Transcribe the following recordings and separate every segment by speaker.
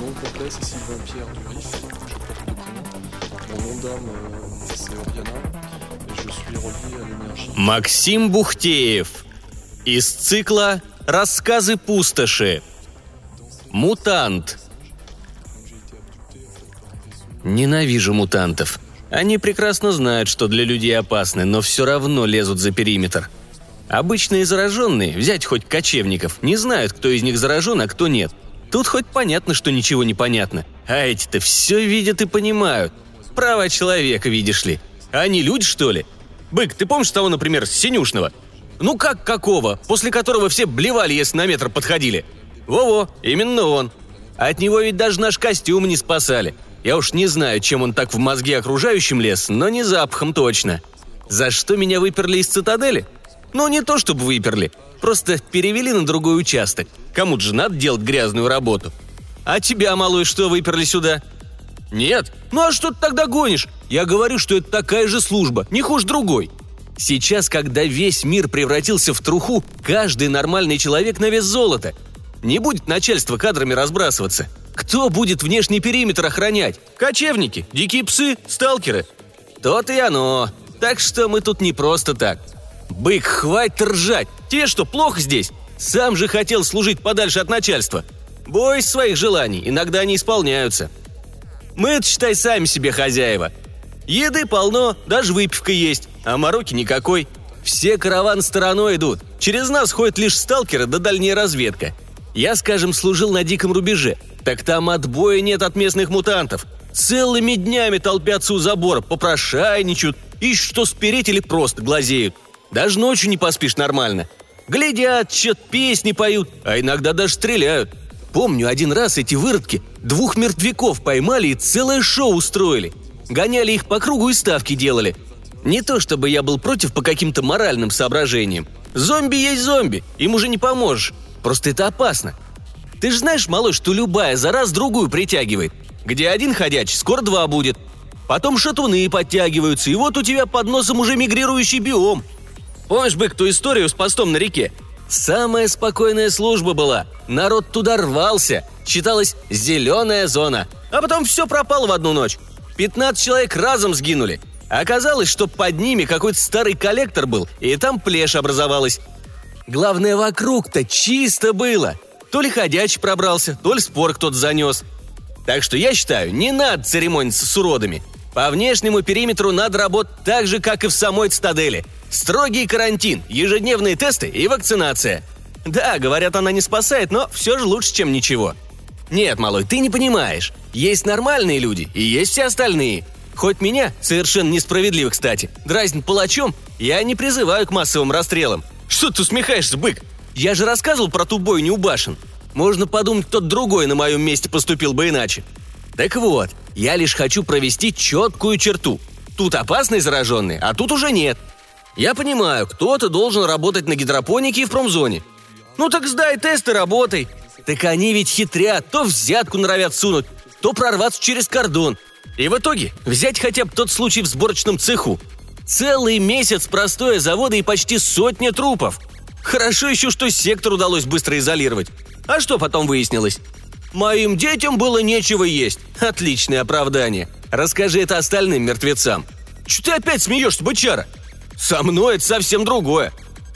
Speaker 1: nom complet c'est Sylvain Pierre Durif, je porte le prénom. Mon nom d'âme c'est Oriana et je suis relié à l'énergie.
Speaker 2: Максим Бухтеев. Из цикла «Рассказы пустоши». Мутант. Ненавижу мутантов. Они прекрасно знают, что для людей опасны, но все равно лезут за периметр. Обычные зараженные, взять хоть кочевников, не знают, кто из них заражен, а кто нет. Тут хоть понятно, что ничего не понятно. А эти-то все видят и понимают. Права человека, видишь ли. А они люди, что ли? Бык, ты помнишь того, например, Синюшного? Ну как какого, после которого все блевали, если на метр подходили? Во-во, именно он. От него ведь даже наш костюм не спасали. Я уж не знаю, чем он так в мозге окружающим лез, но не запахом точно. За что меня выперли из цитадели? Ну, не то чтобы выперли, просто перевели на другой участок. Кому-то же надо делать грязную работу. А тебя, малой, что выперли сюда? Нет? Ну а что ты тогда гонишь? Я говорю, что это такая же служба, не хуже другой. Сейчас, когда весь мир превратился в труху, каждый нормальный человек на вес золота. Не будет начальство кадрами разбрасываться. Кто будет внешний периметр охранять? Кочевники, дикие псы, сталкеры. То-то и оно. Так что мы тут не просто так. Бык, хватит ржать. Тебе что, плохо здесь? Сам же хотел служить подальше от начальства. Бойся своих желаний, иногда они исполняются. мы считай, сами себе хозяева. Еды полно, даже выпивка есть, а мороки никакой. Все караван стороной идут. Через нас ходят лишь сталкеры да дальняя разведка. Я, скажем, служил на диком рубеже. Так там отбоя нет от местных мутантов. Целыми днями толпятся у забора, попрошайничают, ищут что спереть или просто глазеют. Даже ночью не поспишь нормально. Глядят, чет песни поют, а иногда даже стреляют. Помню, один раз эти выродки двух мертвяков поймали и целое шоу устроили. Гоняли их по кругу и ставки делали. Не то чтобы я был против по каким-то моральным соображениям. Зомби есть зомби, им уже не поможешь. Просто это опасно. Ты же знаешь, малыш, что любая зараза другую притягивает. Где один ходячий, скоро два будет. Потом шатуны подтягиваются, и вот у тебя под носом уже мигрирующий биом. Помнишь, бык, ту историю с постом на реке? Самая спокойная служба была. Народ туда рвался. Считалось «зеленая зона». А потом все пропало в одну ночь. 15 человек разом сгинули. Оказалось, что под ними какой-то старый коллектор был, и там плешь образовалась. Главное, вокруг-то чисто было. То ли ходяч пробрался, то ли спор кто-то занес. Так что я считаю, не надо церемониться с уродами. По внешнему периметру надо работать так же, как и в самой цитадели. Строгий карантин, ежедневные тесты и вакцинация. Да, говорят, она не спасает, но все же лучше, чем ничего. Нет, малой, ты не понимаешь. Есть нормальные люди и есть все остальные. Хоть меня, совершенно несправедливо, кстати, дразнит палачом, я не призываю к массовым расстрелам. Что ты усмехаешься, бык? Я же рассказывал про ту бойню у башен. Можно подумать, кто-то другой на моем месте поступил бы иначе. Так вот, я лишь хочу провести четкую черту. Тут опасные зараженные, а тут уже нет. Я понимаю, кто-то должен работать на гидропонике и в промзоне. Ну так сдай тест и работай. Так они ведь хитрят, то взятку норовят сунуть, то прорваться через кордон. И в итоге взять хотя бы тот случай в сборочном цеху. Целый месяц простое завода и почти сотня трупов. Хорошо еще, что сектор удалось быстро изолировать. А что потом выяснилось? Моим детям было нечего есть. Отличное оправдание. Расскажи это остальным мертвецам. Че ты опять смеешься, бычара? Со мной это совсем другое.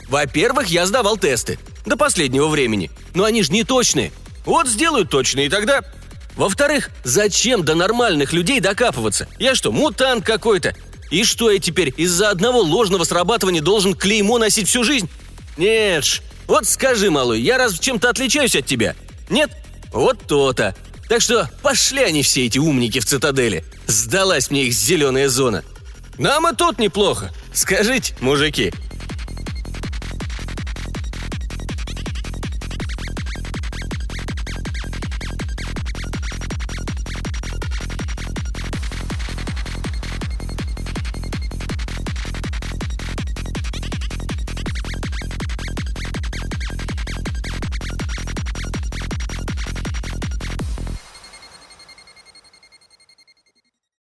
Speaker 2: Во-первых, я сдавал тесты. До последнего времени. Но они же не точные. Вот сделают точные, и тогда... Во-вторых, зачем до нормальных людей докапываться? Я что, мутант какой-то? И что я теперь из-за одного ложного срабатывания должен клеймо носить всю жизнь? Нет ж, вот скажи, малой, я раз в чем-то отличаюсь от тебя? Нет? Вот то-то. Так что пошли они все эти умники в цитадели. Сдалась мне их зеленая зона. Нам и тут неплохо. Скажите, мужики,